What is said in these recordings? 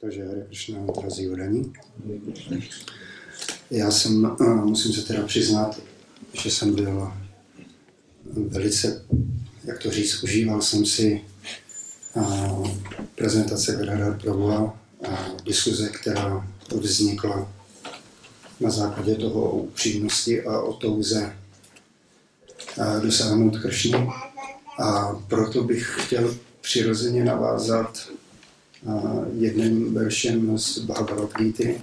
Takže Hare Krishna, drazí udaní. Já jsem, musím se teda přiznat, že jsem byl velice, jak to říct, užíval jsem si prezentace Vedhadar Prabhu a diskuze, která vznikla na základě toho upřímnosti a o touze dosáhnout Kršny. A proto bych chtěl přirozeně navázat jedním veršem z Bhagavad Gita.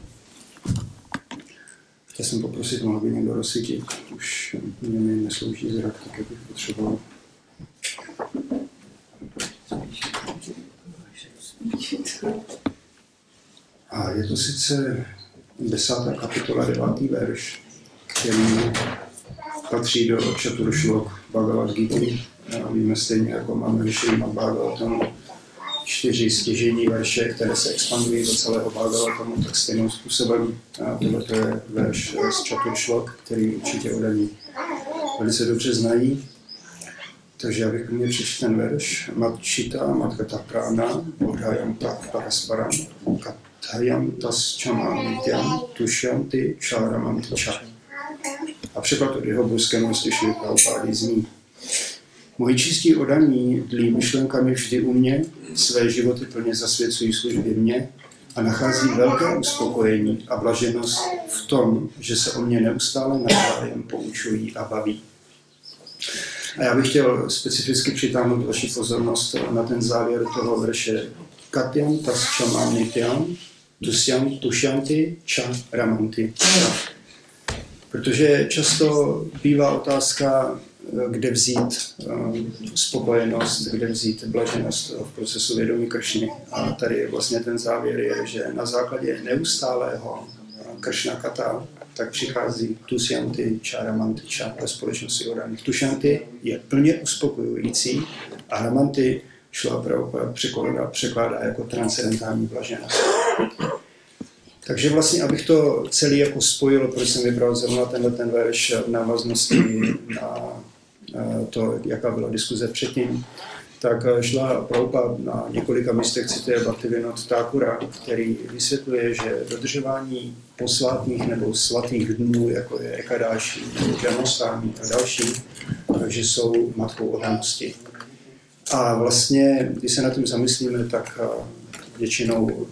Chtěl jsem poprosit, mohl by někdo rozsvítit. Už mě mi neslouží zrak, tak bych potřeboval. A je to sice desátá kapitola, devátý verš, který patří do Čaturšlok Bhagavad Gita. Víme stejně, jako máme Vyšima Bhagavatam, čtyři stěžení verše, které se expandují do celého Bhagavatamu, tak stejným způsobem. Tohle to je verš z Čaturšlok, který určitě odaní velice dobře znají. Takže já bych pro mě přečte ten verš. Matčita, matkata prána, bodhajam tak parasparam, kathayam tas chamam nityam, tushyanti charamam ča. A překlad od jeho božského slyšeli Prabhupády zní. Moji čistí odaní dlí myšlenkami vždy u mě, své životy plně zasvěcují službě mě a nachází velké uspokojení a blaženost v tom, že se o mě neustále navzájem poučují a baví. A já bych chtěl specificky přitáhnout vaši pozornost na ten závěr toho verše Katyam taschamam nityam tusyam tushanti cha ramanti. Protože často bývá otázka, kde vzít spokojenost, kde vzít blaženost v procesu vědomí kršny. A tady vlastně ten závěr je, že na základě neustálého kršna kata tak přichází Tusyanty Charamantiča ve společnosti odaných. Tusyanty je plně uspokojující a Ramanty šla překládá, překládá jako transcendentální blaženost. Takže vlastně, abych to celý jako spojil, proč jsem vybral zrovna tenhle ten verš v návaznosti na to, jaká byla diskuze předtím, tak šla Prabhupada na několika místech cituje Bhaktivinoda Thakura, který vysvětluje, že dodržování posvátných nebo svatých dnů, jako je Ekadáši, Janostání a další, takže jsou matkou odanosti. A vlastně, když se na tím zamyslíme, tak většinou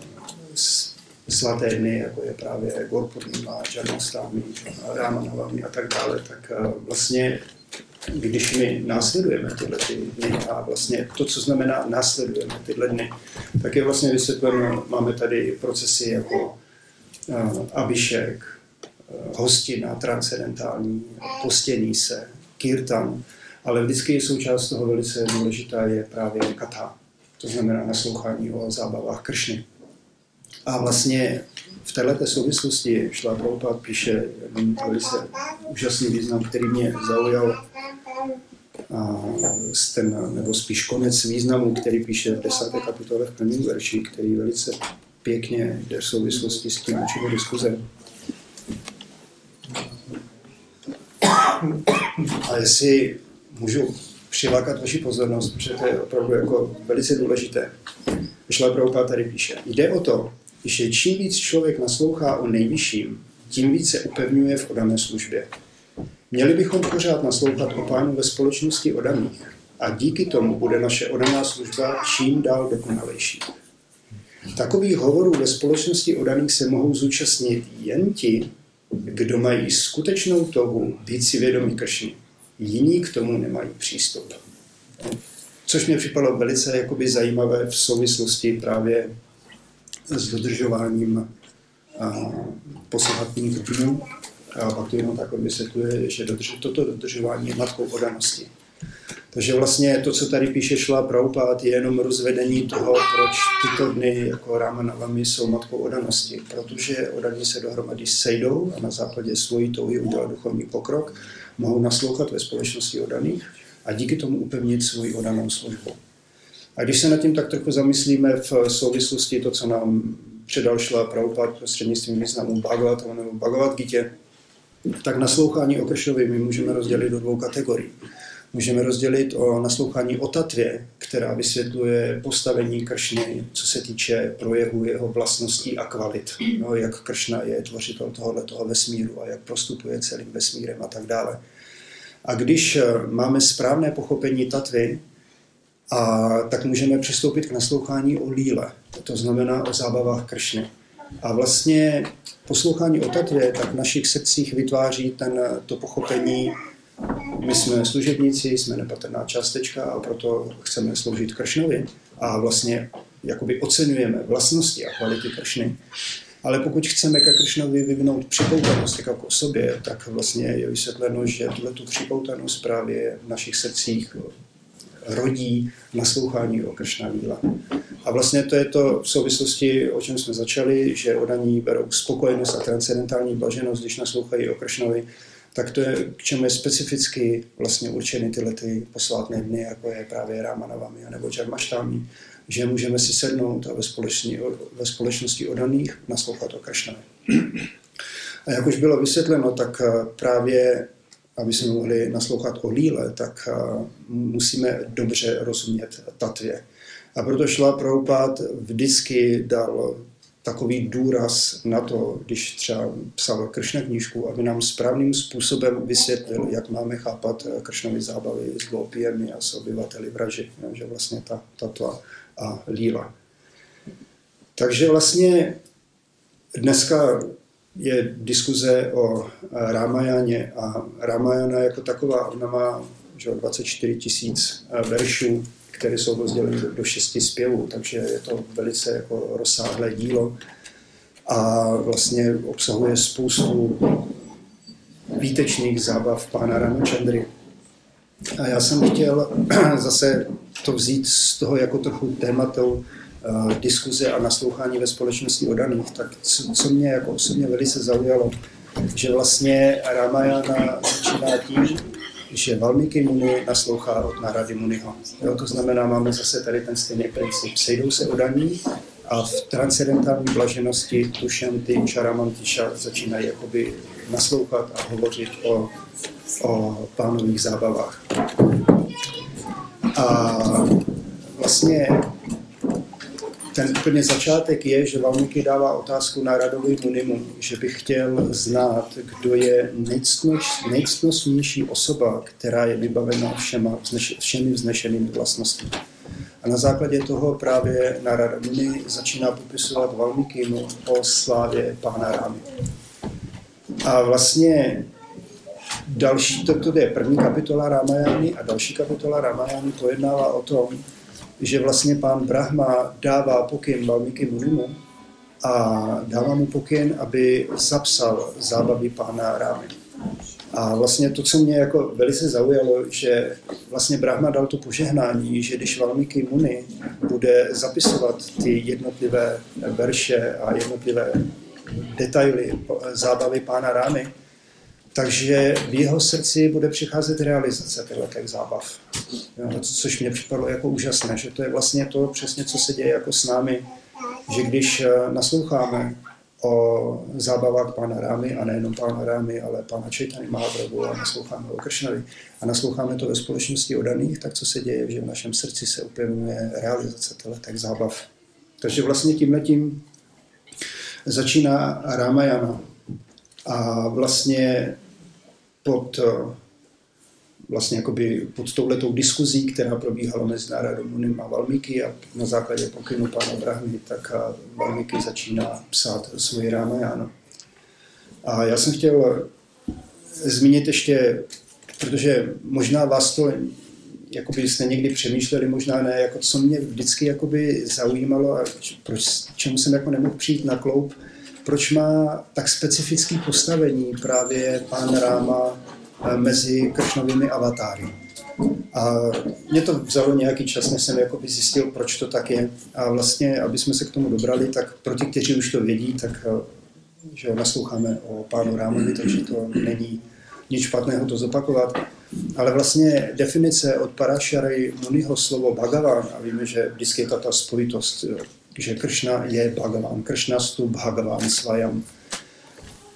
svaté dny, jako je právě Gorpurnima, Janostání, Rámanavami a tak dále, tak vlastně když my následujeme tyhle ty dny a vlastně to, co znamená následujeme tyhle dny, tak je vlastně vysvětleno, máme tady procesy jako uh, abišek, uh, hostina, transcendentální, postění se, kirtan, ale vždycky je součást toho velice důležitá je právě kata, to znamená naslouchání o zábavách kršny. A vlastně v této souvislosti Šla Prabhupada píše velice úžasný význam, který mě zaujal a ten, nebo spíš konec významu, který píše v desáté kapitole v prvním verši, který velice pěkně jde v souvislosti s tím určitou diskuze. A jestli můžu přilákat vaši pozornost, protože to je opravdu jako velice důležité. Šla Prabhupada tady píše. Jde o to, že čím víc člověk naslouchá o nejvyšším, tím více upevňuje v odané službě. Měli bychom pořád naslouchat o pánu ve společnosti odaných a díky tomu bude naše odaná služba čím dál dokonalejší. Takových hovorů ve společnosti odaných se mohou zúčastnit jen ti, kdo mají skutečnou touhu být si vědomí kršny. Jiní k tomu nemají přístup. Což mě připadalo velice jakoby zajímavé v souvislosti právě s dodržováním posledních dnů a pak to jenom takhle vysvětluje, že dodrž, toto dodržování je matkou odanosti. Takže vlastně to, co tady píše Šla Prabhupád, je jenom rozvedení toho, proč tyto dny jako Ramanavami jsou matkou odanosti. Protože odaní se dohromady sejdou a na základě svojí touhy udělat duchovní pokrok, mohou naslouchat ve společnosti odaných a díky tomu upevnit svoji odanou službu. A když se nad tím tak trochu zamyslíme v souvislosti to, co nám předal Šla Prabhupád prostřednictvím významu Bhagavad nebo Bhagavad Gita, tak naslouchání o Kršnovi my můžeme rozdělit do dvou kategorií. můžeme rozdělit o naslouchání o tatvě, která vysvětluje postavení Kršny, co se týče projevu jeho vlastností a kvalit. No, jak Kršna je tvořitel tohoto vesmíru a jak prostupuje celým vesmírem a tak dále. A když máme správné pochopení tatvy, a tak můžeme přistoupit k naslouchání o líle, to znamená o zábavách Kršny. A vlastně poslouchání o tatvě tak v našich srdcích vytváří ten, to pochopení, my jsme služebníci, jsme nepatrná částečka a proto chceme sloužit Kršnovi a vlastně jakoby oceňujeme vlastnosti a kvality Kršny. Ale pokud chceme ke Kršnovi vyvinout připoutanost jako k osobě, tak vlastně je vysvětleno, že tuhle tu připoutanost právě v našich srdcích rodí naslouchání o Kršna Víla. A vlastně to je to v souvislosti, o čem jsme začali, že odaní berou spokojenost a transcendentální blaženost, když naslouchají o Kršnovi, tak to je, k čemu je specificky vlastně určeny tyhle ty posvátné dny, jako je právě Rámanavami nebo Džarmaštámi, že můžeme si sednout a ve společnosti, ve společnosti odaných naslouchat o Kršnovi. A jak už bylo vysvětleno, tak právě aby jsme mohli naslouchat o líle, tak musíme dobře rozumět tatvě. A proto šla Prabhupád vždycky dal takový důraz na to, když třeba psal Kršna knížku, aby nám správným způsobem vysvětlil, jak máme chápat Kršnovy zábavy s gopiemi a s obyvateli vraži, že vlastně ta tatva a líla. Takže vlastně dneska je diskuze o Ramajaně a Ramajana jako taková, ona má že 24 tisíc veršů, které jsou rozděleny do, šesti zpěvů, takže je to velice jako rozsáhlé dílo a vlastně obsahuje spoustu výtečných zábav pána Ramachandry. A já jsem chtěl zase to vzít z toho jako trochu tématou uh, diskuze a naslouchání ve společnosti odaných. Tak co, co mě jako osobně velice zaujalo, že vlastně Ramayana začíná tím, že Valmíky Muni naslouchá od Narady Muniho. Jo, to znamená, máme zase tady ten stejný princip. Sejdou se odaní a v transcendentální blaženosti Tushanty, Charamantisha začínají jakoby naslouchat a hovořit o, o pánových zábavách. A vlastně ten úplně začátek je, že Valmíky dává otázku na Radovi Munimu, že by chtěl znát, kdo je nejcnostnější osoba, která je vybavena všema, všemi vznešenými vlastnostmi. A na základě toho právě Narada Muni začíná popisovat Valmíkimu o slávě pána Rámy. A vlastně další, to, to je první kapitola Ramajány a další kapitola Ramajány pojednává o tom, že vlastně pán Brahma dává pokyn Valmíky Munimu a dává mu pokyn, aby zapsal zábavy pána Rámy. A vlastně to, co mě jako velice zaujalo, že vlastně Brahma dal to požehnání, že když Valmíky Muni bude zapisovat ty jednotlivé verše a jednotlivé detaily zábavy pána Rámy, takže v jeho srdci bude přicházet realizace těchto zábav. Jo, což mě připadlo jako úžasné, že to je vlastně to přesně, co se děje jako s námi, že když eh, nasloucháme o zábavách pána Rámy, a nejenom pána Rámy, ale pána Čejtany Mahaprabhu a nasloucháme o Kršnovi a nasloucháme to ve společnosti daných, tak co se děje, že v našem srdci se upevňuje realizace těchto zábav. Takže vlastně tímhle tím začíná Ramayana. A vlastně pod eh, vlastně jakoby pod touhletou diskuzí, která probíhala mezi Národem Munim a Valmíky a na základě pokynu pána Brahmy, tak Valmíky začíná psát svoji Rámajánu. A já jsem chtěl zmínit ještě, protože možná vás to, jakoby jste někdy přemýšleli, možná ne, jako co mě vždycky jakoby zaujímalo a proč, čemu jsem jako nemohl přijít na kloup, proč má tak specifické postavení právě pán Ráma eh, mezi Kršnovými avatáry. A mě to vzalo nějaký čas, než jsem jakoby zjistil, proč to tak je. A vlastně, aby jsme se k tomu dobrali, tak pro ty, kteří už to vědí, tak eh, že nasloucháme o pánu Rámovi, takže to není nic špatného to zopakovat. Ale vlastně definice od Parašary Muniho slovo Bhagavan, a víme, že vždycky je ta spojitost že Kršna je Bhagavan, Kršna stu Bhagavan svajam.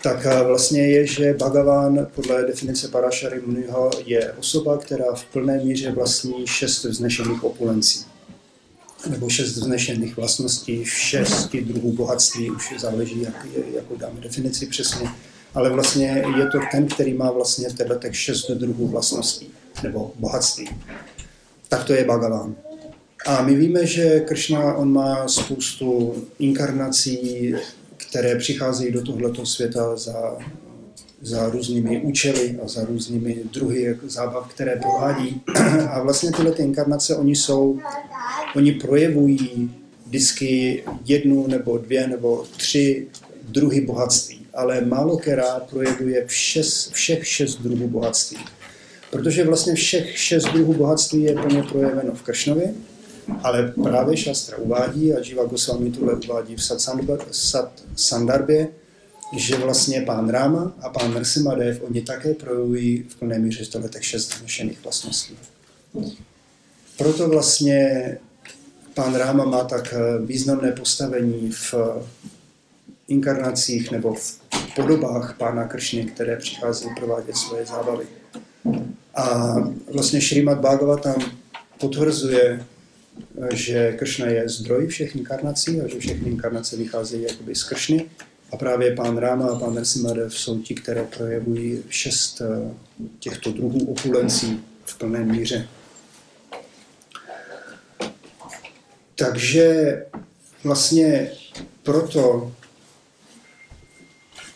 tak vlastně je, že Bhagavan podle definice Parashary Muniho je osoba, která v plné míře vlastní šest vznešených opulencí nebo šest vznešených vlastností, šesti druhů bohatství, už záleží, jak, jakou dáme definici přesně, ale vlastně je to ten, který má vlastně v těch šest druhů vlastností nebo bohatství. Tak to je Bhagavan. A my víme, že Kršna, on má spoustu inkarnací, které přicházejí do tohoto světa za, za různými účely a za různými druhy zábav, které provádí. A vlastně tyhle ty inkarnace, oni jsou, oni projevují vždycky jednu nebo dvě nebo tři druhy bohatství, ale málo která projevuje všes, všech šest druhů bohatství. Protože vlastně všech šest druhů bohatství je plně projeveno v Kršnově, ale právě Šastra uvádí, a Živa Goswami tohle uvádí v Sat Sandarbě, že vlastně pán Rama a pán Nrsimadev, oni také projevují v plné míře těch šest znešených vlastností. Proto vlastně pán Ráma má tak významné postavení v inkarnacích nebo v podobách pána Kršny, které přichází provádět svoje zábavy. A vlastně Šrýmat Bhagavatam potvrzuje že Kršna je zdroj všech inkarnací a že všechny inkarnace vycházejí jakoby z Kršny. A právě pán Ráma a pán Nrsimadev jsou ti, které projevují šest eh, těchto druhů opulencí v plné míře. Takže vlastně proto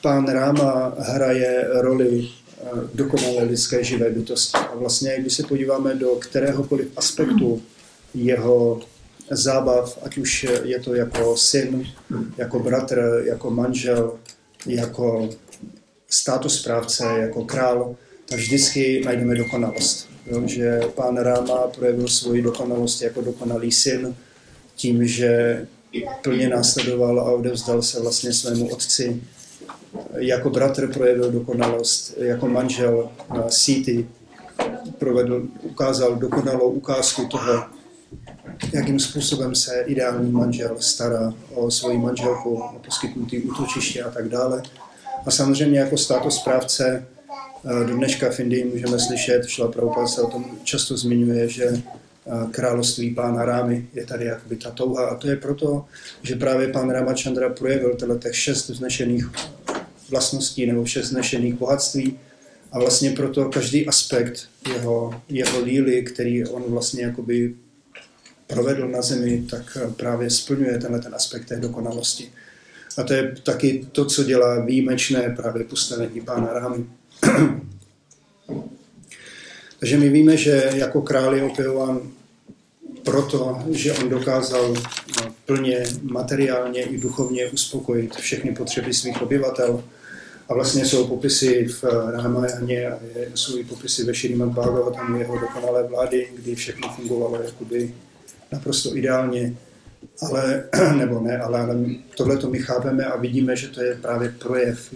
pán Ráma hraje roli eh, dokonalé lidské živé bytosti. A vlastně, když se podíváme do kteréhokoliv aspektu jeho zábav, ať už je to jako syn, jako bratr, jako manžel, jako státosprávce, jako král, tak vždycky najdeme dokonalost. Jo, že pán Ráma projevil svoji dokonalost jako dokonalý syn tím, že plně následoval a odevzdal se vlastně svému otci. Jako bratr projevil dokonalost, jako manžel Síty provedl, ukázal dokonalou ukázku toho, jakým způsobem se ideální manžel stará o svoji manželku, o poskytnutý útočiště a tak dále. A samozřejmě jako státosprávce eh, do dneška v Indii můžeme slyšet, Šla Prabhupada se o tom často zmiňuje, že eh, království pána Rámy je tady jakoby ta touha. A to je proto, že právě pán Ramachandra projevil tyhle těch šest vznešených vlastností nebo šest vznešených bohatství. A vlastně proto každý aspekt jeho, jeho líly, který on vlastně jakoby provedl na zemi, tak právě splňuje tenhle ten aspekt té dokonalosti. A to je taky to, co dělá výjimečné právě postavení pána Rámy. Takže my víme, že jako král je opěvován proto, že on dokázal no, plně materiálně i duchovně uspokojit všechny potřeby svých obyvatel. A vlastně jsou popisy v Ramajaně a jsou i popisy ve Šrimad Bhagavatam jeho dokonalé vlády, kdy všechno fungovalo jakoby naprosto ideálně, ale, nebo ne, ale, ale tohle to my chápeme a vidíme, že to je právě projev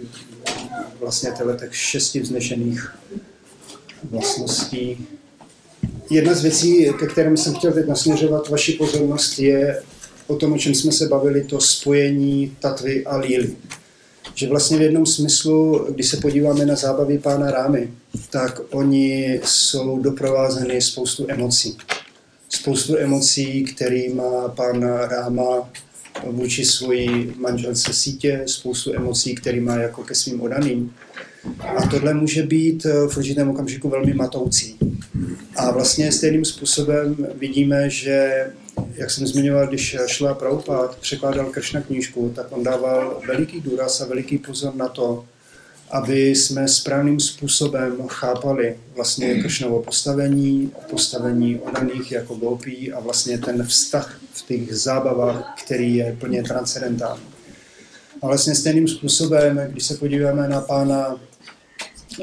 vlastně těch šesti vznešených vlastností. Jedna z věcí, ke kterým jsem chtěl teď nasměřovat vaši pozornost, je o tom, o čem jsme se bavili, to spojení tatvy a líly. Že vlastně v jednom smyslu, když se podíváme na zábavy pána Rámy, tak oni jsou doprovázeny spoustu emocí spoustu emocí, který má pan Ráma vůči svojí manželce sítě, spoustu emocí, který má jako ke svým odaným. A tohle může být v určitém okamžiku velmi matoucí. A vlastně stejným způsobem vidíme, že, jak jsem zmiňoval, když šla Prabhupád, překládal Kršna knížku, tak on dával veliký důraz a veliký pozor na to, aby jsme správným způsobem chápali vlastně Kršnovo postavení, postavení odaných jako gopí a vlastně ten vztah v těch zábavách, který je plně transcendentální. A vlastně stejným způsobem, když se podíváme na pána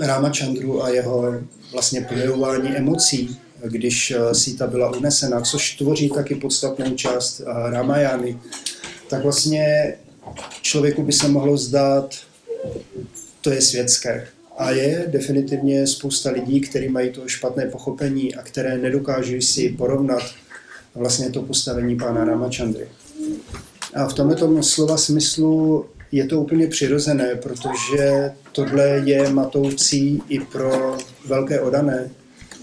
Ramachandru a jeho vlastně projevování emocí, když eh, síta byla unesena, což tvoří taky podstatnou část eh, Ramajány, tak vlastně člověku by se mohlo zdát, to je světské. A je definitivně spousta lidí, kteří mají to špatné pochopení a které nedokáží si porovnat vlastně to postavení pána Ramachandry. A v tomto slova smyslu je to úplně přirozené, protože tohle je matoucí i pro velké odané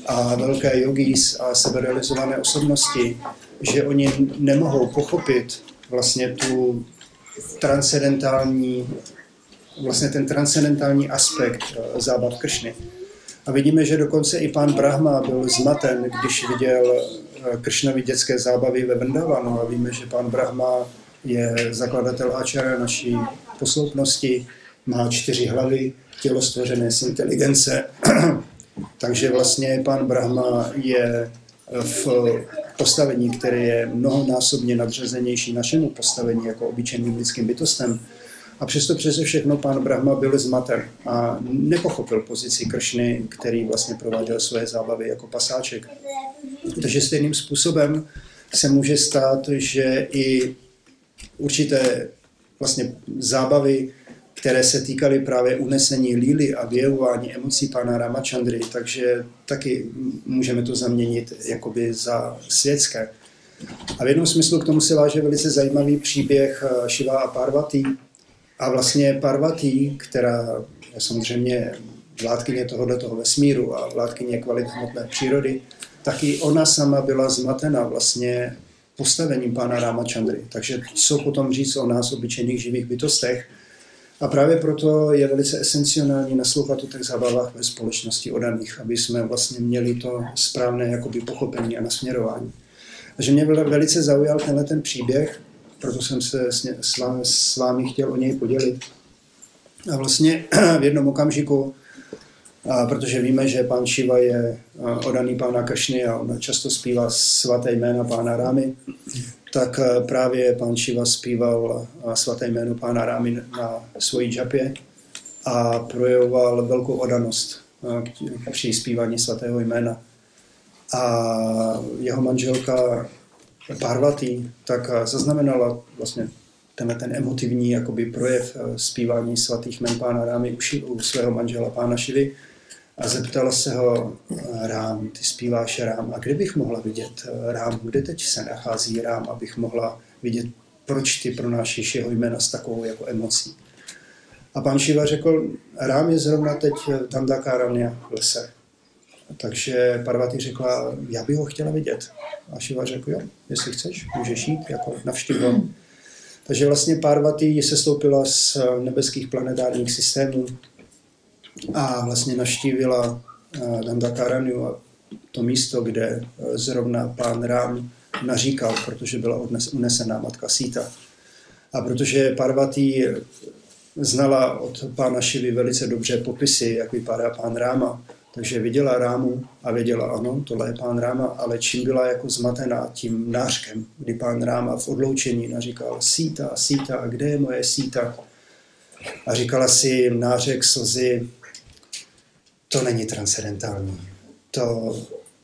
a velké yogis a seberealizované osobnosti, že oni nemohou pochopit vlastně tu transcendentální, vlastně ten transcendentální aspekt eh, zábav Kršny. A vidíme, že dokonce i pán Brahma byl zmaten, když viděl eh, Kršnovi dětské zábavy ve Vendavanu a víme, že pán Brahma je zakladatel Ačara naší posloupnosti, má čtyři hlavy, tělo stvořené z inteligence. Takže vlastně pan Brahma je v postavení, které je mnohonásobně nadřazenější našemu postavení jako obyčejným lidským bytostem. A přesto přeze všechno pán Brahma byl zmaten a nepochopil pozici Kršny, který vlastně prováděl své zábavy jako pasáček. Takže stejným způsobem se může stát, že i určité vlastně zábavy, které se týkaly právě unesení líly a vyjevování emocí pana Ramachandry, takže taky můžeme to zaměnit jakoby za světské. A v jednom smyslu k tomu se váže velice zajímavý příběh eh, Shiva a Parvati. A vlastně Parvati, která je samozřejmě vládkyně tohoto toho vesmíru a vládkyně kvalit hmotné přírody, taky ona sama byla zmatena vlastně postavením pána Ramachandry. Takže co potom říct o nás, obyčejných živých bytostech. A právě proto je velice esenciální naslouchat o těch zábavách ve společnosti odaných, aby jsme vlastně měli to správné jakoby pochopení a nasměrování. Takže mě velice zaujal tenhle ten příběh, proto jsem se s vámi chtěl o něj podělit. A vlastně v jednom okamžiku a protože víme, že pán Šiva je odaný pána Kašny a on často zpívá svaté jména pána Rámy, tak právě pán Šiva zpíval svaté jméno pána Rámy na svojí džapě a projevoval velkou odanost při zpívání svatého jména. A jeho manželka Parvati tak zaznamenala vlastně tenhle ten emotivní jakoby projev zpívání svatých jmen pána Rámy u svého manžela pána Šivy a zeptala se ho, Rám, ty zpíváš Rám, a kde bych mohla vidět Rám, kde teď se nachází Rám, abych mohla vidět, proč ty pronášíš jeho jména s takovou jako emocí. A pan Šiva řekl, Rám je zrovna teď Dandakaranya v lese. Takže Parvati řekla, já bych ho chtěla vidět. A Šiva řekl, jo, jestli chceš, můžeš jít, jako navštívu. Takže vlastně Parvati se stoupila z nebeských planetárních systémů a vlastně naštívila eh, Dandakaranu a to místo, kde eh, zrovna pán Rám naříkal, protože byla unesená matka Sita. A protože Parvati znala od pána Šivy velice dobře popisy, jak vypadá pán Ráma, takže viděla Rámu a věděla, ano, tohle je pán Ráma, ale čím byla jako zmatená tím nářkem, kdy pán Ráma v odloučení naříkal Sita, Sita, kde je moje Sita? A říkala si nářek slzy, to není transcendentální. To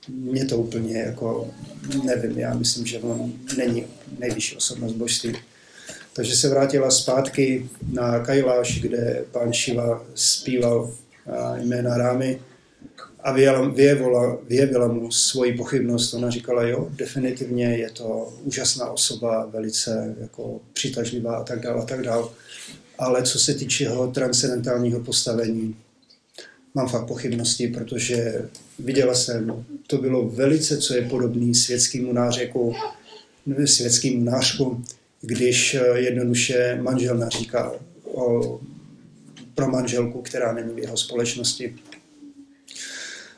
mě to úplně jako, nevím, já myslím, že on není nejvyšší osobnost božství. Takže se vrátila zpátky na Kailáš, kde pán Šiva zpíval jména Rámy a vyjevila, vyjevila mu svoji pochybnost. Ona říkala, jo, definitivně je to úžasná osoba, velice jako přitažlivá a tak dále a tak dále. Ale co se týče jeho transcendentálního postavení, mám fakt pochybnosti, protože viděla jsem, to bylo velice, co je podobný světskému nářeku, světskému nářku, když eh, jednoduše manžel naříká o, pro manželku, která není v jeho společnosti.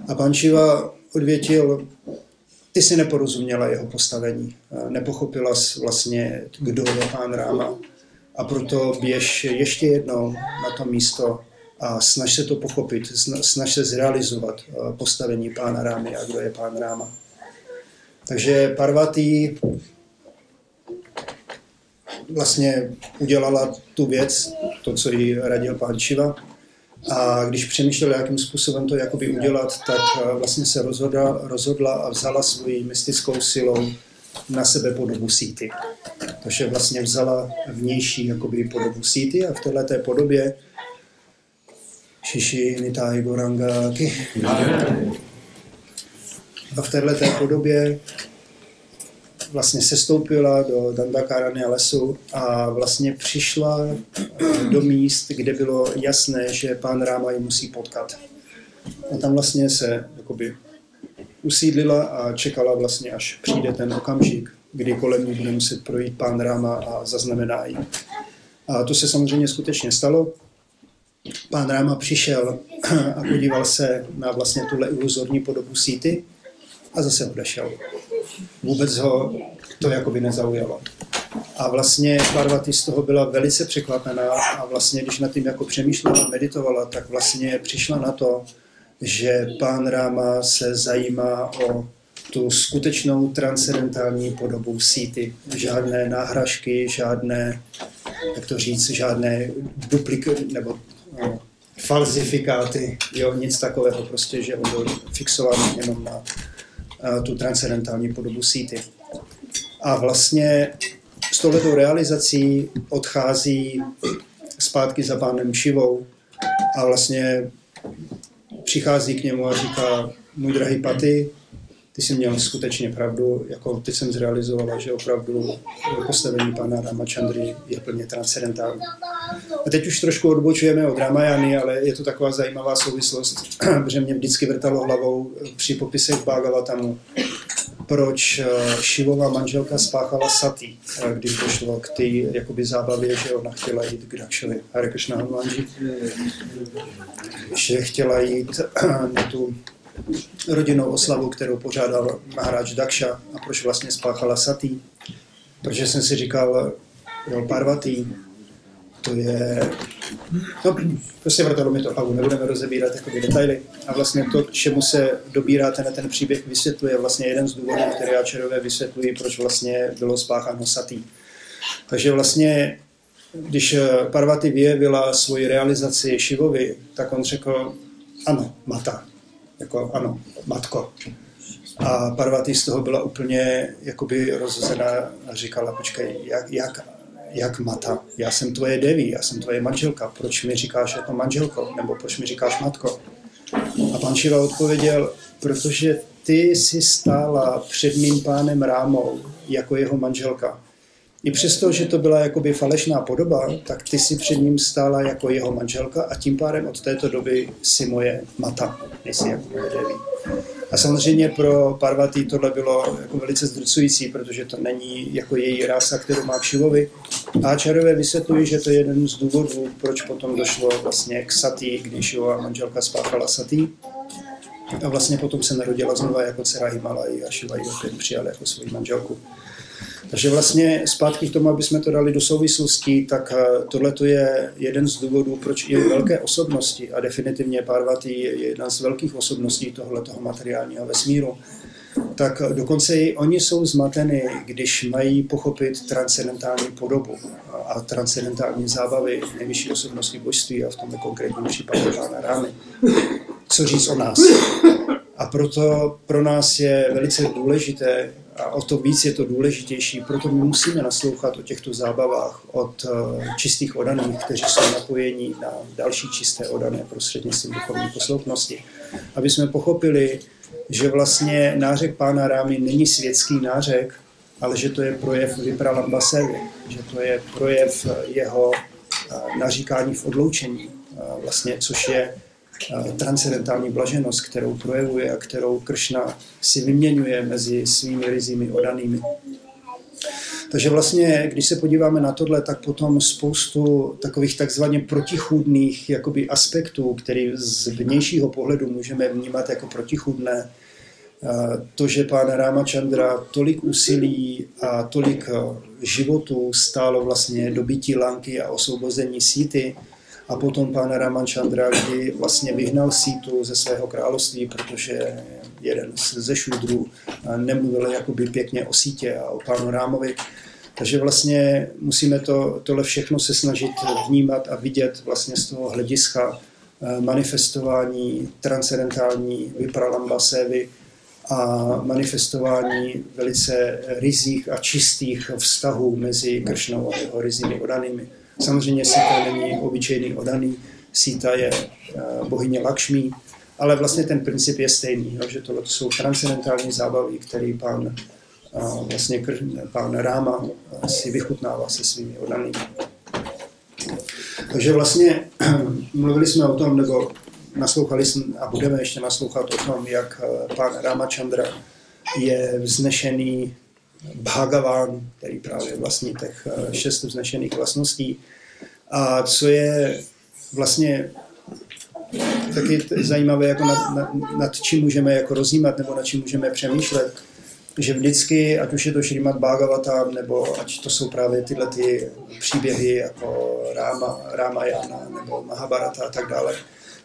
A pan Šiva odvětil, ty si neporozuměla jeho postavení, nepochopila vlastně, kdo je pán Ráma. A proto běž ještě jednou na to místo a snaž se to pochopit, snaž se zrealizovat eh, postavení pána Rámy a kdo je pán Ráma. Takže Parvati vlastně udělala tu věc, to, co jí radil pán Šiva. A když přemýšlela, jakým způsobem to jakoby udělat, tak eh, vlastně se rozhodla, rozhodla a vzala svoji mystickou silou na sebe podobu síty. Takže vlastně vzala vnější jakoby podobu síty a v této podobě Šiši Nitai Goranga. A v této podobě vlastně sestoupila do Dandakarany lesu a vlastně přišla do míst, kde bylo jasné, že pán Ráma ji musí potkat. A tam vlastně se jakoby usídlila a čekala vlastně, až přijde ten okamžik, kdy kolem ní bude muset projít pán Ráma a zaznamená ji. A to se samozřejmě skutečně stalo. Pán Ráma přišel a podíval se na vlastně tuhle iluzorní podobu síty a zase odešel. Vůbec ho to jakoby nezaujalo. A vlastně Parvati z toho byla velice překvapená a vlastně, když nad tím jako přemýšlela, meditovala, tak vlastně přišla na to, že pán Ráma se zajímá o tu skutečnou transcendentální podobu síty. Žádné náhražky, žádné, jak to říct, žádné dupliky nebo no, falzifikáty, jo, nic takového, prostě, že on byl fixovaný jenom na tu transcendentální podobu síty. A vlastně s touhletou realizací odchází zpátky za pánem Šivou a vlastně přichází k němu a říká, můj drahý Paty, ty jsi měl skutečně pravdu, jako teď jsem zrealizovala, že opravdu postavení pana Ramachandry je plně transcendentální. A teď už trošku odbočujeme od Ramayany, ale je to taková zajímavá souvislost, protože mě vždycky vrtalo hlavou při popisech Bhagavatamu, proč Šivová eh, manželka spáchala sati, eh, když došlo k té jakoby zábavě, že ona chtěla jít k Dakšovi. Hare Krishna. Že chtěla jít na tu rodinnou oslavu, kterou pořádal Maharaj Daksha a proč vlastně spáchala sati. Protože jsem si říkal, jo, Parvati, to je... No, prostě vrtalo mi to hlavu, nebudeme rozebírat jakoby detaily. A vlastně to, čemu se dobírá ten, ten příběh, vysvětluje vlastně jeden z důvodů, který Ačerové vysvětlují, proč vlastně bylo spácháno satý. Takže vlastně, když Parvati vyjevila svoji realizaci Šivovi, tak on řekl, ano, mata, jako ano, matko. A Parvati z toho byla úplně jakoby rozhozená a říkala, počkej, jak, jak jak Mata, já jsem tvoje deví, já jsem tvoje manželka, proč mi říkáš jako manželko, nebo proč mi říkáš matko? A pan Šiva odpověděl, protože ty jsi stála před mým pánem Rámou jako jeho manželka. I přesto, že to byla jakoby falešná podoba, tak ty si před ním stála jako jeho manželka a tím pádem od této doby si moje mata, nejsi jako moje. A samozřejmě pro Parvati tohle bylo jako velice zdrcující, protože to není jako její rása, kterou má v Šivovi. A Čarové vysvětlují, že to je jeden z důvodů, proč potom došlo vlastně k Sati, když Šivova manželka spáchala Sati. A vlastně potom se narodila znova jako dcera Himalaj a Šiva ji přijal jako svoji manželku. Takže vlastně zpátky k tomu, aby jsme to dali do souvislostí, tak eh, tohle je jeden z důvodů, proč i velké osobnosti, a definitivně Parvati je jedna z velkých osobností tohoto materiálního vesmíru, tak dokonce i oni jsou zmateny, když mají pochopit transcendentální podobu a transcendentální zábavy nejvyšší osobnosti božství a v tomto konkrétním případě pána Rámy. Co říct o nás? A proto pro nás je velice důležité, a o to víc je to důležitější, proto my musíme naslouchat o těchto zábavách od eh, čistých odaných, kteří jsou napojení na další čisté odané prostřednictvím duchovní posloupnosti. Aby jsme pochopili, že vlastně nářek pána Rámy není světský nářek, ale že to je projev Vipralambasevy, že to je projev jeho eh, naříkání v odloučení, eh, vlastně, což je transcendentální blaženost, kterou projevuje a kterou Kršna si vyměňuje mezi svými rizími odanými. Takže vlastně, když se podíváme na tohle, tak potom spoustu takových takzvaně protichůdných jakoby aspektů, které z vnějšího pohledu můžeme vnímat jako protichůdné, to, že pán Ramachandra tolik úsilí a tolik životů stálo vlastně dobytí lanky a osvobození síty, a potom pán Ramachandra, kdy vlastně vyhnal sítu ze svého království, protože jeden ze šudrů nemluvil jakoby pěkně o sítě a o pánu Rámovi. Takže vlastně musíme to, tohle všechno se snažit vnímat a vidět vlastně z toho hlediska eh, manifestování transcendentální vypralamba sévy a manifestování velice rizích a čistých vztahů mezi Kršnou a jeho rizími odanými. Samozřejmě Sita není obyčejný odaný, Sita je eh, bohyně Lakšmí, ale vlastně ten princip je stejný, jo, že tohle jsou transcendentální zábavy, které pán a vlastně pán Ráma si vychutnává se svými oddanými. Takže vlastně mluvili jsme o tom, nebo naslouchali jsme a budeme ještě naslouchat o tom, jak pán Ramachandra je vznešený Bhagavan, který právě vlastní těch šest vznešených vlastností. A co je vlastně taky zajímavé, jako nad, nad, nad čím můžeme jako rozjímat nebo nad čím můžeme přemýšlet, že vždycky, ať už je to Šrimat Bhagavatam, nebo ať to jsou právě tyhle ty příběhy jako Rama, Ramayana nebo Mahabharata a tak dále,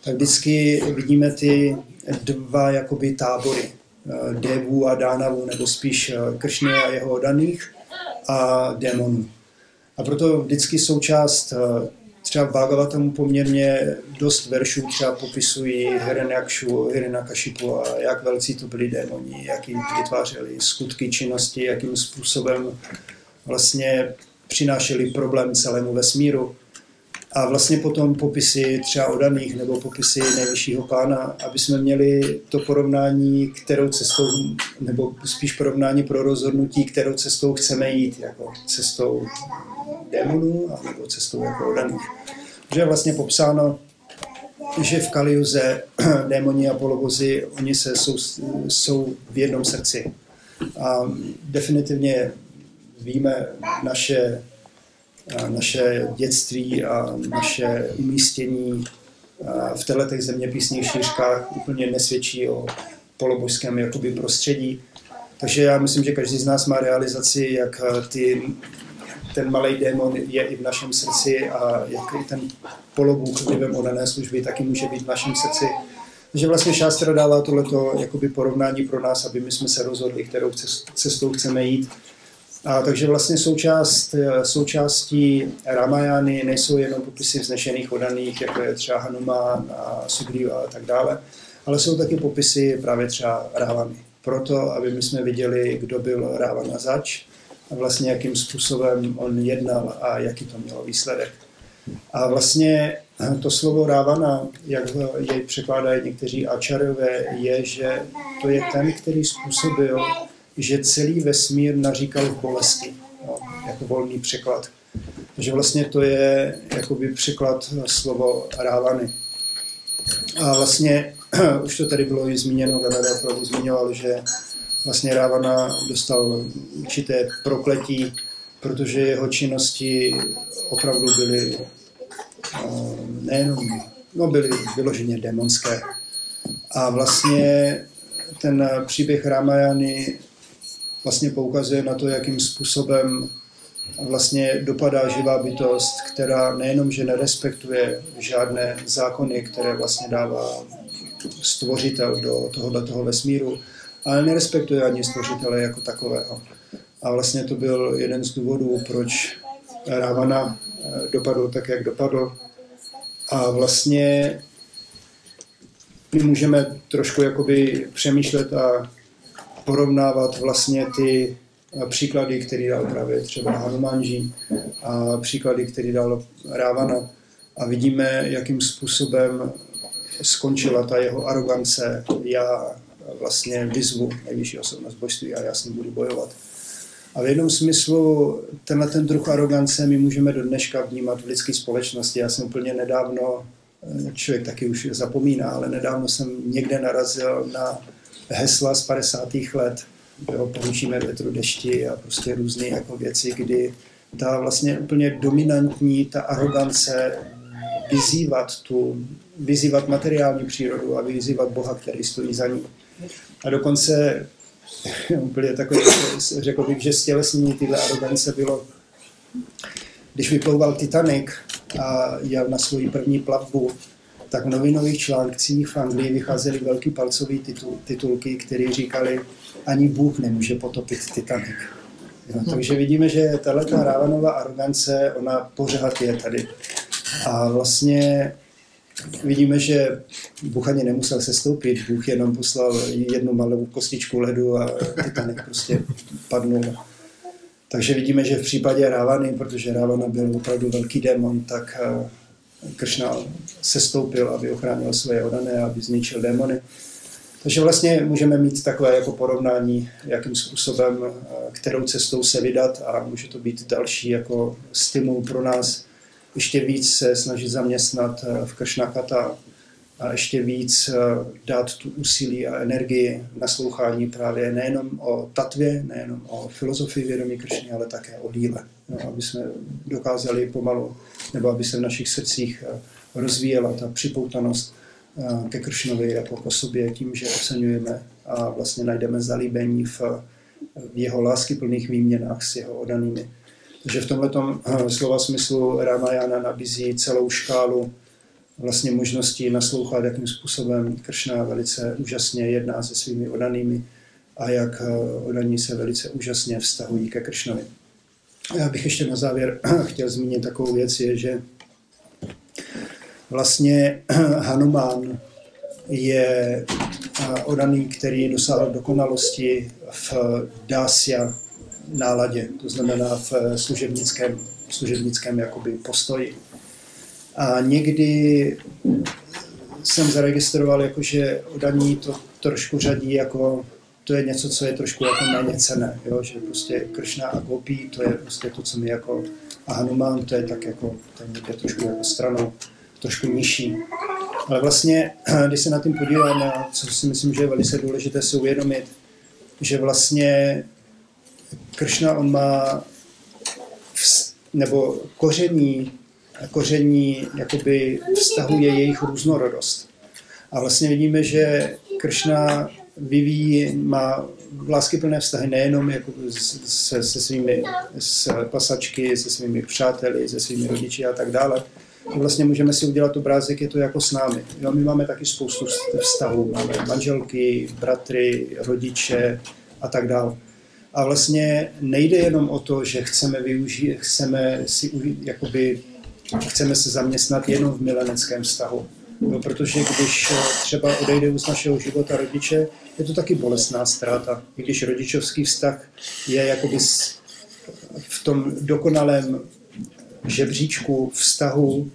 tak vždycky vidíme ty dva jakoby tábory, eh, devů a dánavů, nebo spíš eh, Kršny a jeho daných a démonů. A proto vždycky součást eh, třeba v Bhagavatamu poměrně dost veršů třeba popisují Hiranyakshu, Hiranyakashipu a jak velcí to byli démoni, jak jim vytvářeli skutky činnosti, jakým způsobem vlastně přinášeli problém celému vesmíru. A vlastně potom popisy třeba odaných nebo popisy nejvyššího pána, aby jsme měli to porovnání, kterou cestou, nebo spíš porovnání pro rozhodnutí, kterou cestou chceme jít, jako cestou démonů a nebo cestou jako odaných. Že je vlastně popsáno, že v Kaliuze démoni a polovozy, oni se jsou, jsou v jednom srdci. A definitivně víme naše, naše dětství a naše umístění v těchto zeměpisných šířkách úplně nesvědčí o polobožském jakoby prostředí. Takže já myslím, že každý z nás má realizaci, jak ty ten malý démon je i v našem srdci a jak i ten polobůh vlivem odané služby taky může být v našem srdci. Takže vlastně Šástra dává tohleto jakoby porovnání pro nás, aby my jsme se rozhodli, kterou cestou chceme jít. A takže vlastně součást, součástí Ramajány nejsou jenom popisy vznešených odaných, jako je třeba Hanuman a Sugriva a tak dále, ale jsou taky popisy právě třeba Rávany. Proto, aby my jsme viděli, kdo byl Rávana zač, a vlastně jakým způsobem on jednal a jaký to mělo výsledek. A vlastně to slovo Rávana, jak jej překládají někteří ačarové, je, že to je ten, který způsobil, že celý vesmír naříkal v bolesti, no, jako volný překlad. Takže vlastně to je jakoby překlad slovo Rávany. A vlastně, už to tady bylo i zmíněno, Gadada opravdu zmiňoval, že vlastně Rávana dostal určité prokletí, protože jeho činnosti opravdu byly eh, nejenom, no byly vyloženě demonské. A vlastně ten příběh Ramajany vlastně poukazuje na to, jakým způsobem vlastně dopadá živá bytost, která nejenom, že nerespektuje žádné zákony, které vlastně dává stvořitel do tohoto toho vesmíru, ale nerespektuje ani stvořitele jako takového. A vlastně to byl jeden z důvodů, proč Ravana eh, dopadl tak, jak dopadl. A vlastně my můžeme trošku jakoby přemýšlet a porovnávat vlastně ty eh, příklady, které dal právě třeba Hanumanji a příklady, které dal Ravana. A vidíme, jakým způsobem skončila ta jeho arogance, já vlastně vyzvu nejvyšší osobnost božství a já s ním budu bojovat. A v jednom smyslu tenhle ten druh arogance my můžeme do dneška vnímat v lidské společnosti. Já jsem úplně nedávno, člověk taky už zapomíná, ale nedávno jsem někde narazil na hesla z 50. let, jo, poučíme větru dešti a prostě různé jako věci, kdy ta vlastně úplně dominantní, ta arogance vyzývat tu, vyzývat materiální přírodu a vyzývat Boha, který stojí za ní. A dokonce úplně takový, řekl bych, že stělesnění tyhle arogance bylo, když vyplouval Titanic a jel na svoji první plavbu, tak v novinových článcích v Anglii vycházely velký palcový titul, titulky, které říkali, ani Bůh nemůže potopit Titanic. Jo, takže vidíme, že tahle Rávanová arogance, ona pořád je tady. A vlastně vidíme, že Bůh ani nemusel se stoupit, Bůh jenom poslal jednu malou kostičku ledu a Titanic prostě padnul. Takže vidíme, že v případě Rávany, protože Rávana byl opravdu velký démon, tak eh, Kršna se stoupil, aby ochránil svoje odané, aby zničil démony. Takže vlastně můžeme mít takové jako porovnání, jakým způsobem, kterou cestou se vydat a může to být další jako stimul pro nás ještě víc se snažit zaměstnat v Kršnakata a ještě víc dát tu úsilí a energii naslouchání právě nejenom o tatvě, nejenom o filozofii vědomí Kršny, ale také o díle. No, aby jsme dokázali pomalu, nebo aby se v našich srdcích rozvíjela ta připoutanost ke Kršnovi jako k osobě tím, že oceňujeme a vlastně najdeme zalíbení v, v jeho láskyplných výměnách s jeho odanými. Takže v tomto slova smyslu Ramayana nabízí celou škálu vlastně možností naslouchat, jakým způsobem Kršna velice úžasně jedná se svými odanými a jak odaní se velice úžasně vztahují ke Kršnovi. Já bych ještě na závěr chtěl zmínit takovou věc, je, že vlastně Hanuman je odaný, který dosáhl dokonalosti v dásia náladě, to znamená v služebnickém, služebnickém jakoby postoji. A někdy jsem zaregistroval, jako, že odaní to trošku řadí jako to je něco, co je trošku jako méně cené, jo? že prostě Kršna a Gopi, to je prostě to, co mi jako a Hanuman, to je tak jako, to je trošku jako stranou trošku nižší. Ale vlastně, když se na tím podíváme, co si myslím, že je velice důležité si uvědomit, že vlastně Kršna, on má nebo koření, koření jakoby vztahuje jejich různorodost. A vlastně vidíme, že Kršna vyvíjí, má láskyplné vztahy nejenom jako se, se svými s pasačky, se svými přáteli, se svými rodiči a tak dále, vlastně můžeme si udělat obrázek, je to jako s námi. Jo, my máme taky spoustu vztahů, máme manželky, bratry, rodiče a tak dále. A vlastně nejde jenom o to, že chceme využít, chceme si jakoby, chceme se zaměstnat jenom v mileneckém vztahu. No, protože když třeba odejde z našeho života rodiče, je to taky bolestná ztráta. I když rodičovský vztah je jakoby v tom dokonalém žebříčku vztahu,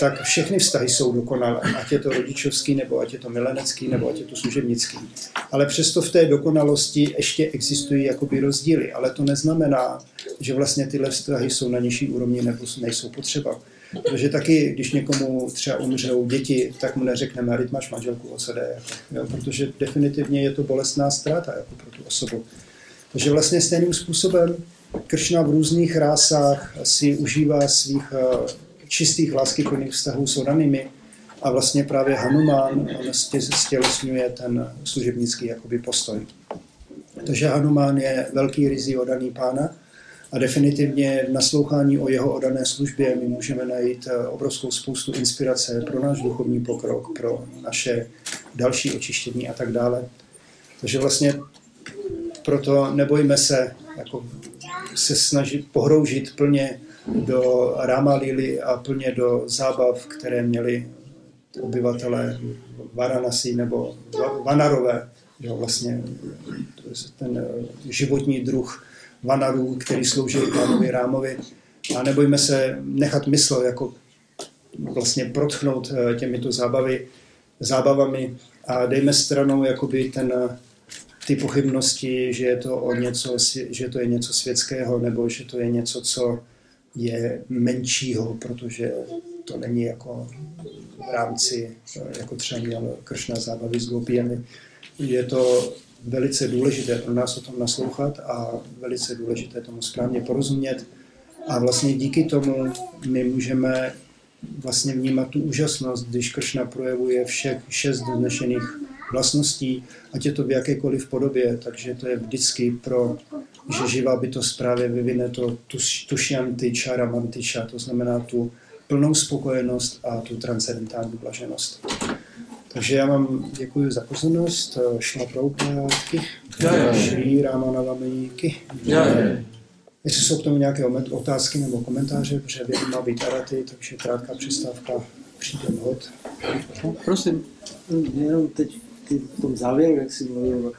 tak všechny vztahy jsou dokonalé, ať je to rodičovský, nebo ať je to milenecký, nebo ať je to služebnický. Ale přesto v té dokonalosti ještě existují jakoby rozdíly, ale to neznamená, že vlastně tyhle vztahy jsou na nižší úrovni nebo nejsou potřeba. Protože taky, když někomu třeba umřou děti, tak mu neřekneme, ryť máš manželku, o co jde, jako, jo, protože definitivně je to bolestná ztráta jako pro tu osobu. Takže vlastně stejným způsobem Kršna v různých rásách si užívá svých eh, čistých láskyplných vztahů s odanými a vlastně právě Hanuman stělesňuje ten služebnický jakoby postoj. Takže Hanuman je velký rizí odaný pána a definitivně v naslouchání o jeho odané službě my můžeme najít eh, obrovskou spoustu inspirace pro náš duchovní pokrok, pro naše další očištění a tak dále. Takže vlastně proto nebojme se jako se snažit pohroužit plně do Ramalili a plně do zábav, které měli obyvatelé Varanasi nebo Vanarové, jo, vlastně ten životní druh Vanarů, který slouží pánovi Rámovi. A nebojme se nechat mysl jako vlastně protchnout eh, těmito zábavy, zábavami a dejme stranou jakoby ten ty pochybnosti, že je to o něco, že to je něco světského, nebo že to je něco, co je menšího, protože to není jako v rámci, jako třeba měl Kršna zábavy s gopijemi. Je to velice důležité pro nás o tom naslouchat a velice důležité tomu správně porozumět. A vlastně díky tomu my můžeme vlastně vnímat tu úžasnost, když Kršna projevuje všech šest dnešených vlastností, ať je to v jakékoliv podobě, takže to je vždycky pro, že živá bytost právě vyvine to tušianty čaramantiša, to znamená tu plnou spokojenost a tu transcendentální blaženost. Takže já vám děkuji za pozornost. Šla Prabhupádky, Šrí Ramanavamíky. Jestli jsou k tomu nějaké otázky nebo komentáře, protože vědom má být araty, takže krátká přestávka, přijde hod. Prosím, jenom teď ty v tom závěru, jak jsi mluvil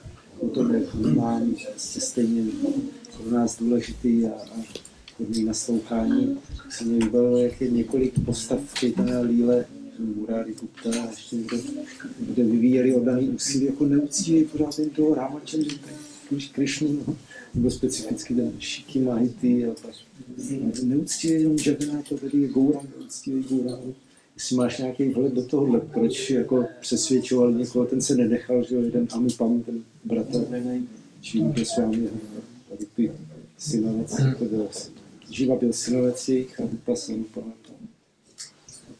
jak vnímání, prostě stejně pro nás důležitý a, a hodný naslouchání, se mi vybavilo, jak je několik postav v Chaitanya Líle Murari Gupta a ještě někdo, kde vyvíjeli oddaný úsilí, jako neuctívají pořád jen toho Ramachandra, Krišnu, nebo specificky ten Shiki Mahiti a tak. Neuctívají jenom Jagannatha, tedy Gourang, neuctívají Gourangu. Jestli máš nějaký vhled do tohohle, proč jako přesvědčoval někoho, ten se nenechal, že jeden Anupam, ten bratr, či s vámi, tady ty synovec, to byl Živa byl synovec jejich a Rupa se Anupam.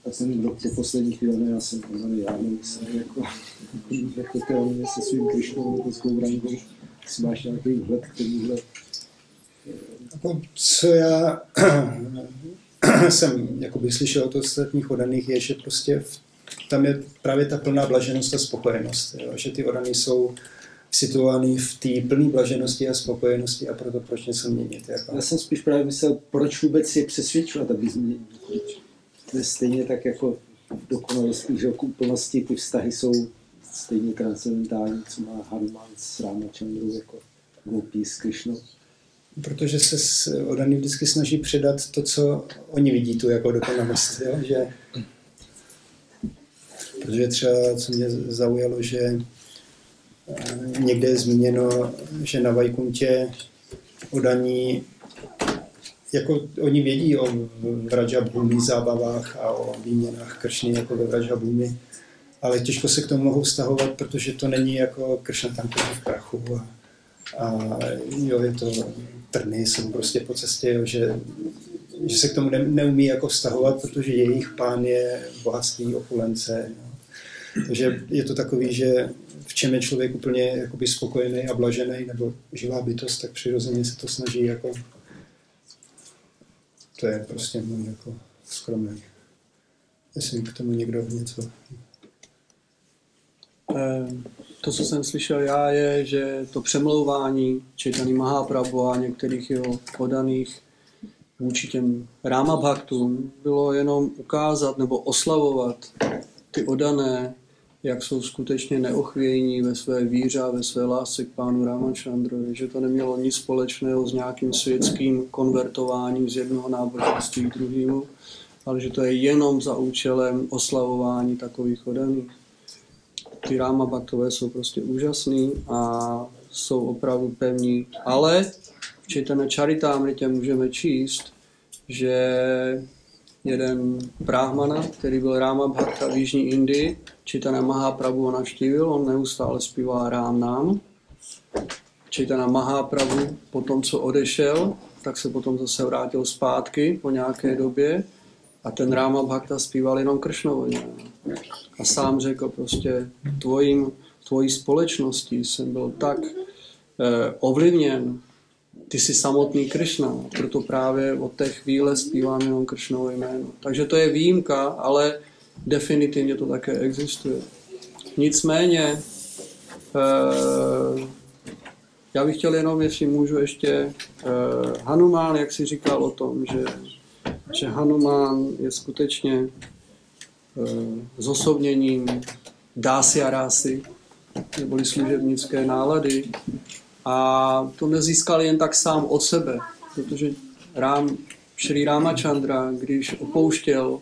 Já jsem do, do poslední chvíle, já jsem poznaný, já nemyslel, jako, jako teorie se svým Krišnou nebo s Gourangou, jestli máš nějaký vhled k tomuhle. Jako, co já jsem jakoby slyšel od ostatních odaných, je, že prostě v, tam je právě ta plná blaženost a spokojenost. Jo? Že ty odany jsou situovaný v té plné blaženosti a spokojenosti a proto proč něco měnit. Jako. Já jsem spíš právě myslel, proč vůbec je přesvědčovat, aby změnil. To je stejně tak jako v dokonalosti, že k úplnosti ty vztahy jsou stejně transcendentální, co má Hanuman s Ramachandru, jako Gopi s Krishnou protože se odaný vždycky snaží předat to, co oni vidí tu jako dokonalost. Jo? Že, protože třeba, co mě zaujalo, že eh, někde je zmíněno, že na Vajkuntě odaní jako oni vědí o Vrajabhumi zábavách a o výměnách kršny jako ve Vrajabhumi, ale těžko se k tomu mohou vztahovat, protože to není jako kršna tam v prachu a, a jo, je to trny jsou prostě po cestě, jo, že, že se k tomu ne, neumí jako vztahovat, protože jejich pán je bohatství, opulence. Jo. Takže je to takový, že v čem je člověk úplně jakoby spokojený a blažený, nebo živá bytost, tak přirozeně se to snaží jako... To je prostě můj jako skromný. Jestli k tomu někdo něco to, co jsem slyšel já, je, že to přemlouvání Četany Mahaprabhu a některých jeho podaných vůči těm Bhaktům bylo jenom ukázat nebo oslavovat ty odané, jak jsou skutečně neochvějní ve své víře a ve své lásce k pánu Ramachandrovi, že to nemělo nic společného s nějakým světským konvertováním z jednoho náboženství k druhému, ale že to je jenom za účelem oslavování takových odaných ty ráma baktové jsou prostě úžasný a jsou opravdu pevní. Ale v Četana Charitamritě můžeme číst, že jeden brahmana, který byl Ráma Bhakta v Jižní Indii, Čitana Mahaprabhu ho navštívil, on neustále zpívá Rám nám. Čitana Mahaprabhu po tom, co odešel, tak se potom zase vrátil zpátky po nějaké době a ten Ráma Bhakta zpíval jenom Kršnovo. A sám řekl prostě, tvojím, tvojí společností jsem byl tak eh, ovlivněn, ty jsi samotný Kršna, proto právě od té chvíle zpívám jenom Kršnovo jméno. Takže to je výjimka, ale definitivně to také existuje. Nicméně, eh, já bych chtěl jenom, jestli můžu ještě, eh, Hanumán, jak si říkal o tom, že že Hanuman je skutečně e, zosobněním dásy a rásy, neboli služebnické nálady. A to nezískal jen tak sám od sebe, protože Rám, Šri Ramachandra, když opouštěl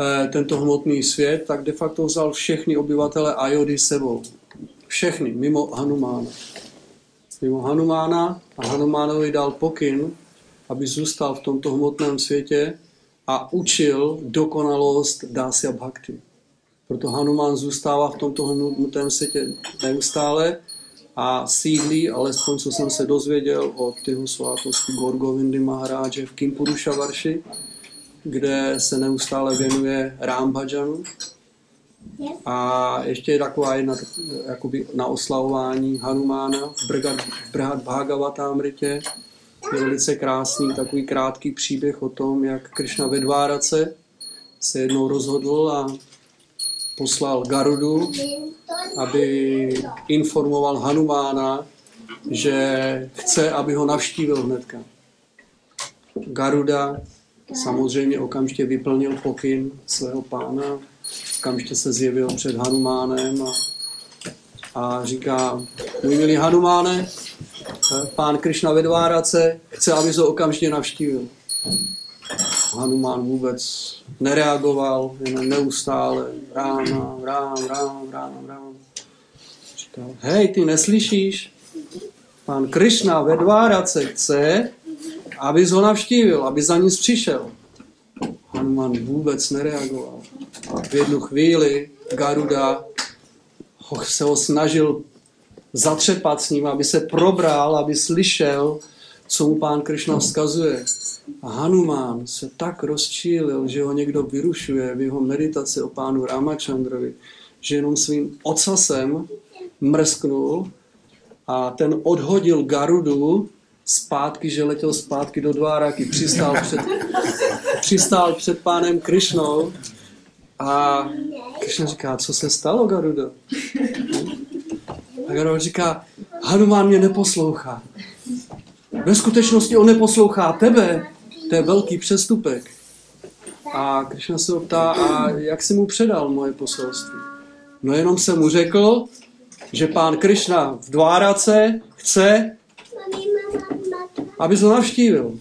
e, tento hmotný svět, tak de facto vzal všechny obyvatele Ajody sebou. Všechny, mimo Hanumána. Mimo Hanumána a Hanumánovi dal pokyn, aby zůstal v tomto hmotném světě a učil dokonalost dásya bhakti. Proto Hanuman zůstává v tomto hmotném světě neustále a sídlí, alespoň co jsem se dozvěděl od jeho svátosti Gorgovindy Maharáže v Kimpurusha Varši, kde se neustále věnuje Rambhajanu. A ještě je taková jedna jakoby na oslavování Hanumána v Brhad Bhagavatamritě, je velice krásný takový krátký příběh o tom, jak Krishna ve Dvárace se jednou rozhodl a poslal Garudu, aby informoval Hanumána, že chce, aby ho navštívil hnedka. Garuda samozřejmě okamžitě vyplnil pokyn svého pána, okamžitě se zjevil před Hanumánem a, a říká, můj milý Hanumáne, pán Krišna ve Dvárace chce, aby se okamžitě navštívil. Hanuman vůbec nereagoval, jenom neustále ráma, rám, rám, rám, rám. Říkal, hej, ty neslyšíš? Pan Krishna ve Dvárace chce, abys ho navštívil, aby za nic přišel. Hanuman vůbec nereagoval. A v jednu chvíli Garuda ho, se ho snažil zatřepat s ním, aby se probral, aby slyšel, co mu pán Krishna vzkazuje. A Hanuman se tak rozčílil, že ho někdo vyrušuje v jeho meditaci o pánu Ramachandrovi, že jenom svým ocasem mrsknul a ten odhodil Garudu zpátky, že letěl zpátky do Dváraky, přistál před, přistál před pánem Krišnou a Krišna říká, co se stalo, Garudo? A Garuda říká, Hanuman mě neposlouchá. Ve skutečnosti on neposlouchá tebe, to je velký přestupek. A Krišna se optá, a jak si mu předal moje poselství? No jenom jsem mu řekl, že pán Krišna v Dvárace chce, aby ho navštívil.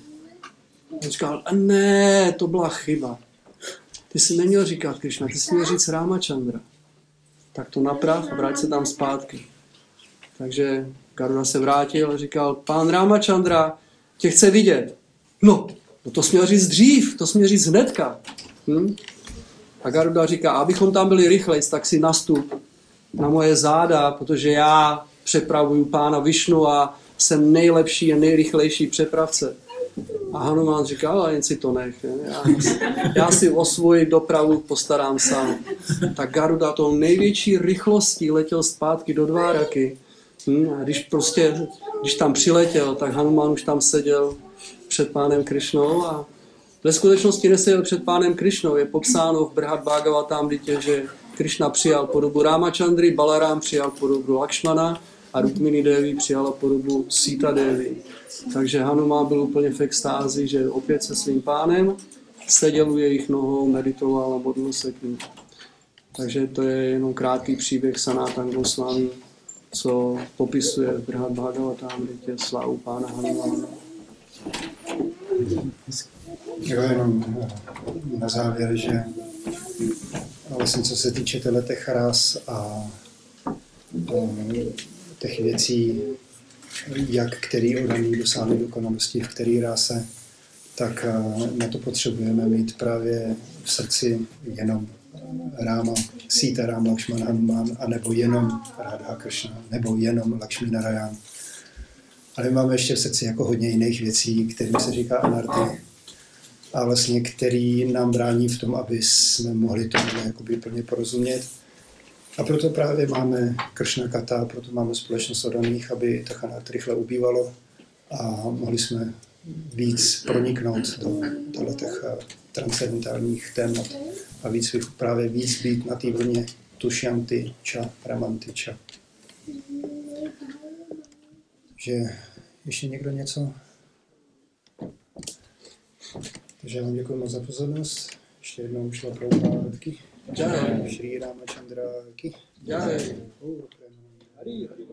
On říkal, ne, to byla chyba. Ty jsi neměl říkat Krišna, ty jsi měl říct Ramachandra. Tak to naprav a vrát se tam zpátky. Takže Garuda se vrátil a říkal, pán Ramachandra tě chce vidět. No, no to směl říct dřív, to směl říct hnedka. Hm? A Garuda říká, abychom tam byli rychlejc, tak si nastup na moje záda, protože já přepravuju pána Višnu a jsem nejlepší a nejrychlejší přepravce. A Hanuman říká, ale jen si to nech. Já, já si o svoji dopravu postarám sám. Tak Garuda tou největší rychlostí letěl zpátky do Dváraky. Hm, a když prostě, když tam přiletěl, tak Hanuman už tam seděl před pánem Krišnou a ve skutečnosti neseděl před pánem Krišnou. Je popsáno v Brhat Bhagavatam že Krišna přijal podobu Ramachandry, Balaram přijal podobu Lakšmana a Rukmini Devi přijala podobu Sita Devi. Takže Hanuma byl úplně v extázi, že opět se svým pánem seděl u jejich nohou, meditoval a modlil se k ním. Takže to je jenom krátký příběh Sanatan Goswami, co popisuje v Brhat Bhagavatamritě slávu pána Hanumana. Jo, jenom na závěr, že vlastně co se týče těch ras a těch věcí, jak který odaný dosáhne dokonalosti, v který ráse, tak na to potřebujeme mít právě v srdci jenom Ráma, Sita Ram Lakshman Hanuman, anebo jenom Radha Krishna, nebo jenom Lakshmi Narayan. Ale máme ještě v srdci jako hodně jiných věcí, kterým se říká anarty, a vlastně který nám brání v tom, aby jsme mohli tomu jakoby plně porozumět. A proto právě máme Kršna Kata, proto máme společnost odaných, aby ta chanát rychle ubývalo a mohli jsme víc proniknout do těch eh, transcendentálních témat a víc, právě víc být na té vlně tušyanty ča, ramanty ča. Že ještě někdo něco? Takže já vám děkuji moc za pozornost. Ještě jednou šla pro Prabhupádky. Jai. Shri Ramachandra ki. Jai. Hari, Hari.